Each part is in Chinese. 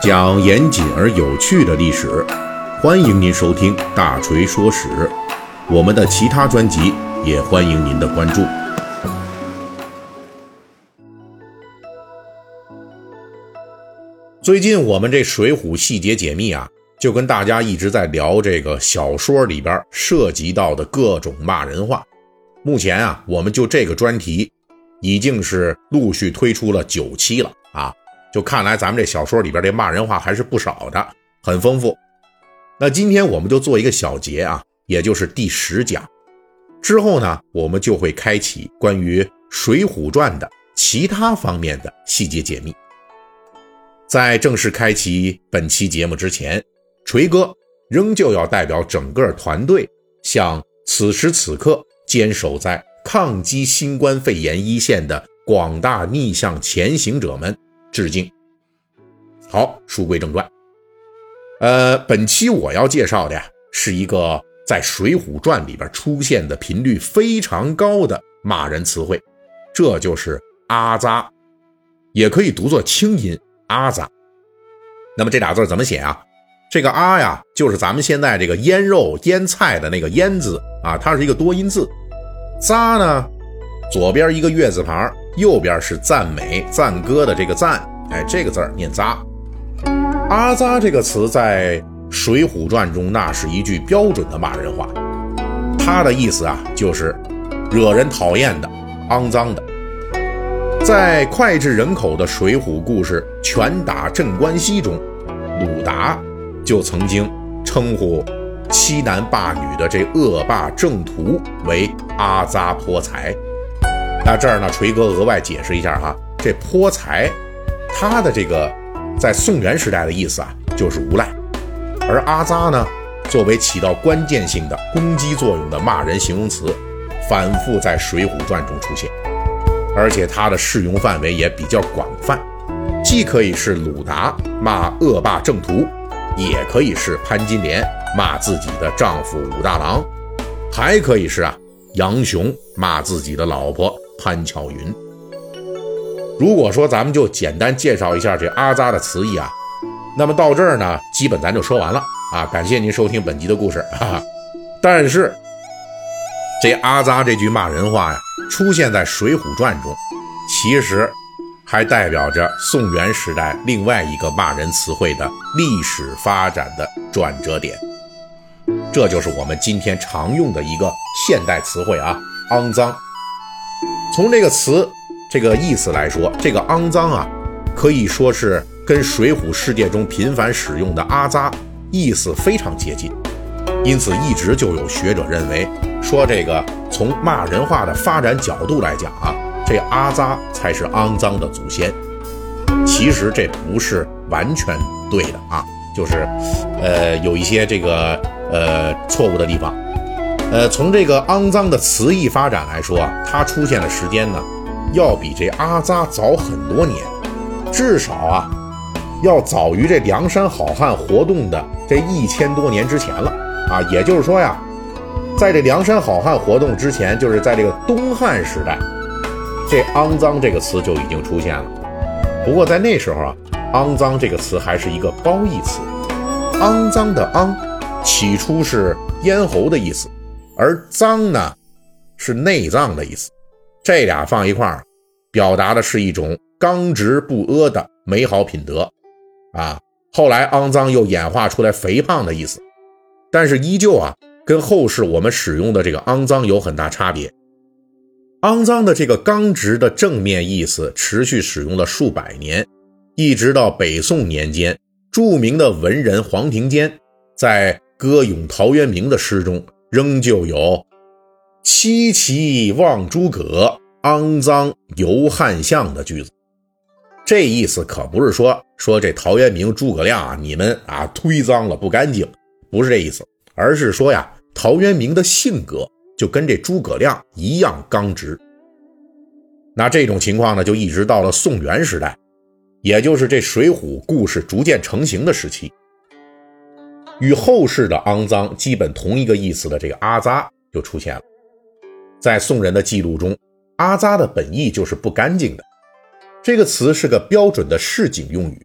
讲严谨而有趣的历史，欢迎您收听《大锤说史》。我们的其他专辑也欢迎您的关注。最近我们这《水浒细节解密》啊，就跟大家一直在聊这个小说里边涉及到的各种骂人话。目前啊，我们就这个专题已经是陆续推出了九期了啊。就看来咱们这小说里边这骂人话还是不少的，很丰富。那今天我们就做一个小结啊，也就是第十讲。之后呢，我们就会开启关于《水浒传》的其他方面的细节解密。在正式开启本期节目之前，锤哥仍旧要代表整个团队，向此时此刻坚守在抗击新冠肺炎一线的广大逆向前行者们。致敬。好，书归正传。呃，本期我要介绍的呀，是一个在《水浒传》里边出现的频率非常高的骂人词汇，这就是“阿扎”，也可以读作清音“阿扎”。那么这俩字怎么写啊？这个“阿”呀，就是咱们现在这个腌肉、腌菜的那个“腌”字啊，它是一个多音字。“扎”呢，左边一个月字旁。右边是赞美、赞歌的这个赞，哎，这个字儿念扎。阿扎这个词在《水浒传》中，那是一句标准的骂人话。它的意思啊，就是惹人讨厌的、肮脏的。在脍炙人口的水浒故事《拳打镇关西》中，鲁达就曾经称呼欺男霸女的这恶霸郑屠为阿扎泼财。那这儿呢，锤哥额外解释一下哈，这泼财，他的这个在宋元时代的意思啊，就是无赖；而阿扎呢，作为起到关键性的攻击作用的骂人形容词，反复在《水浒传》中出现，而且它的适用范围也比较广泛，既可以是鲁达骂恶霸郑屠，也可以是潘金莲骂自己的丈夫武大郎，还可以是啊杨雄骂自己的老婆。潘巧云。如果说咱们就简单介绍一下这阿扎的词义啊，那么到这儿呢，基本咱就说完了啊。感谢您收听本集的故事，哈哈。但是这阿扎这句骂人话呀，出现在《水浒传》中，其实还代表着宋元时代另外一个骂人词汇的历史发展的转折点。这就是我们今天常用的一个现代词汇啊，肮脏。从这个词这个意思来说，这个肮脏啊，可以说是跟水浒世界中频繁使用的阿扎意思非常接近，因此一直就有学者认为说这个从骂人话的发展角度来讲啊，这阿扎才是肮脏的祖先。其实这不是完全对的啊，就是呃有一些这个呃错误的地方。呃，从这个肮脏的词义发展来说啊，它出现的时间呢，要比这阿扎早很多年，至少啊，要早于这梁山好汉活动的这一千多年之前了啊。也就是说呀，在这梁山好汉活动之前，就是在这个东汉时代，这肮脏这个词就已经出现了。不过在那时候啊，肮脏这个词还是一个褒义词，肮脏的肮，起初是咽喉的意思。而脏呢，是内脏的意思，这俩放一块儿，表达的是一种刚直不阿的美好品德啊。后来肮脏又演化出来肥胖的意思，但是依旧啊，跟后世我们使用的这个肮脏有很大差别。肮脏的这个刚直的正面意思持续使用了数百年，一直到北宋年间，著名的文人黄庭坚在歌咏陶渊明的诗中。仍旧有“凄凄望诸葛，肮脏游汉相”的句子，这意思可不是说说这陶渊明、诸葛亮啊，你们啊忒脏了不干净，不是这意思，而是说呀，陶渊明的性格就跟这诸葛亮一样刚直。那这种情况呢，就一直到了宋元时代，也就是这《水浒》故事逐渐成型的时期。与后世的肮脏基本同一个意思的这个阿扎就出现了，在宋人的记录中，阿扎的本意就是不干净的，这个词是个标准的市井用语。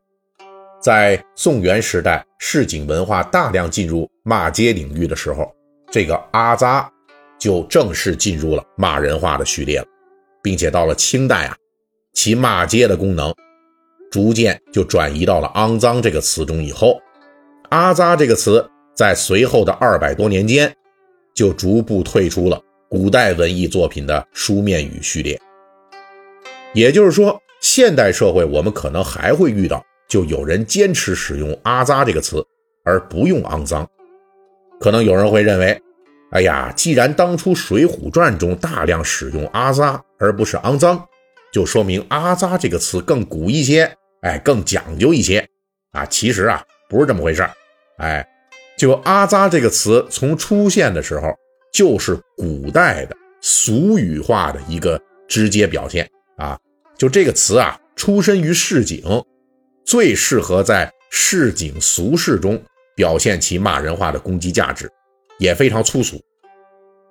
在宋元时代，市井文化大量进入骂街领域的时候，这个阿扎就正式进入了骂人话的序列了，并且到了清代啊，其骂街的功能逐渐就转移到了肮脏这个词中。以后，阿扎这个词在随后的二百多年间，就逐步退出了古代文艺作品的书面语序列。也就是说，现代社会我们可能还会遇到。就有人坚持使用“阿扎”这个词，而不用“肮脏”。可能有人会认为，哎呀，既然当初《水浒传》中大量使用“阿扎”而不是“肮脏”，就说明“阿扎”这个词更古一些，哎，更讲究一些啊。其实啊，不是这么回事哎，就“阿扎”这个词从出现的时候，就是古代的俗语化的一个直接表现啊。就这个词啊，出身于市井。最适合在市井俗世中表现其骂人话的攻击价值，也非常粗俗。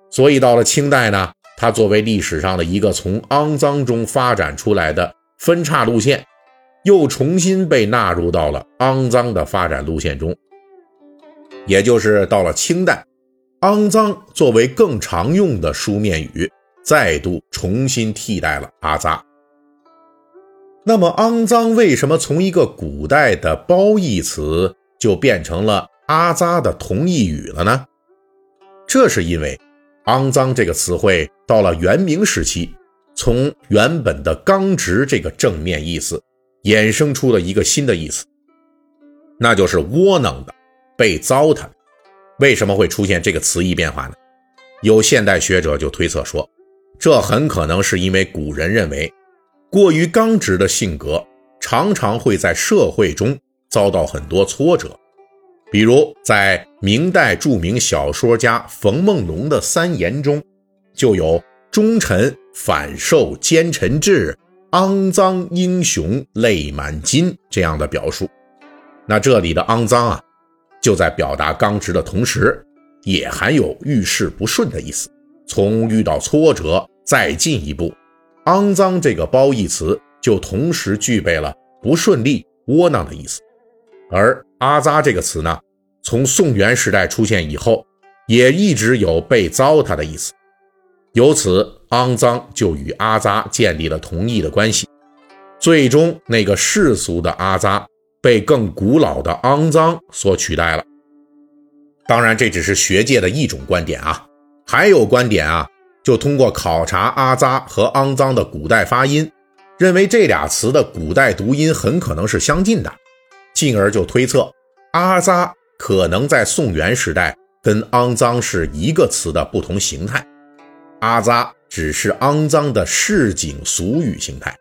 所以到了清代呢，它作为历史上的一个从肮脏中发展出来的分叉路线，又重新被纳入到了肮脏的发展路线中。也就是到了清代，肮脏作为更常用的书面语，再度重新替代了阿扎。那么，肮脏为什么从一个古代的褒义词就变成了阿扎的同义语了呢？这是因为“肮脏”这个词汇到了元明时期，从原本的刚直这个正面意思，衍生出了一个新的意思，那就是窝囊的、被糟蹋。为什么会出现这个词义变化呢？有现代学者就推测说，这很可能是因为古人认为。过于刚直的性格，常常会在社会中遭到很多挫折。比如，在明代著名小说家冯梦龙的三言中，就有“忠臣反受奸臣志，肮脏英雄泪满襟”这样的表述。那这里的“肮脏”啊，就在表达刚直的同时，也含有遇事不顺的意思。从遇到挫折再进一步。肮脏这个褒义词就同时具备了不顺利、窝囊的意思，而阿扎这个词呢，从宋元时代出现以后，也一直有被糟蹋的意思，由此肮脏就与阿扎建立了同义的关系，最终那个世俗的阿扎被更古老的肮脏所取代了。当然，这只是学界的一种观点啊，还有观点啊。就通过考察阿扎和肮脏的古代发音，认为这俩词的古代读音很可能是相近的，进而就推测阿扎可能在宋元时代跟肮脏是一个词的不同形态，阿扎只是肮脏的市井俗语形态。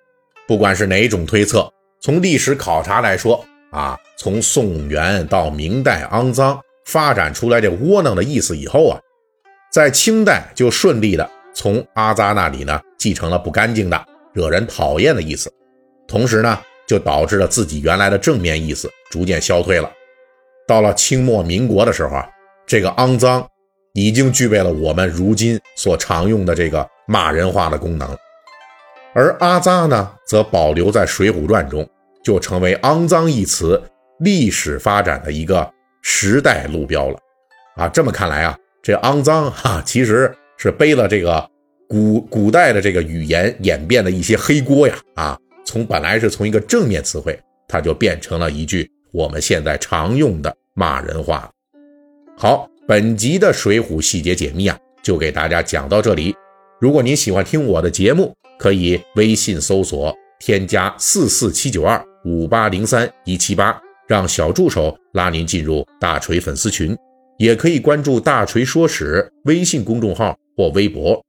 不管是哪种推测，从历史考察来说啊，从宋元到明代，肮脏发展出来这窝囊的意思以后啊。在清代就顺利的从阿扎那里呢继承了不干净的、惹人讨厌的意思，同时呢就导致了自己原来的正面意思逐渐消退了。到了清末民国的时候啊，这个肮脏已经具备了我们如今所常用的这个骂人话的功能，而阿扎呢则保留在《水浒传》中，就成为肮脏一词历史发展的一个时代路标了。啊，这么看来啊。这肮脏 哈，其实是背了这个古古代的这个语言演变的一些黑锅呀啊！从本来是从一个正面词汇，它就变成了一句我们现在常用的骂人话。好，本集的《水浒细节解密》啊，就给大家讲到这里。如果您喜欢听我的节目，可以微信搜索添加四四七九二五八零三一七八，让小助手拉您进入大锤粉丝群。也可以关注“大锤说史”微信公众号或微博，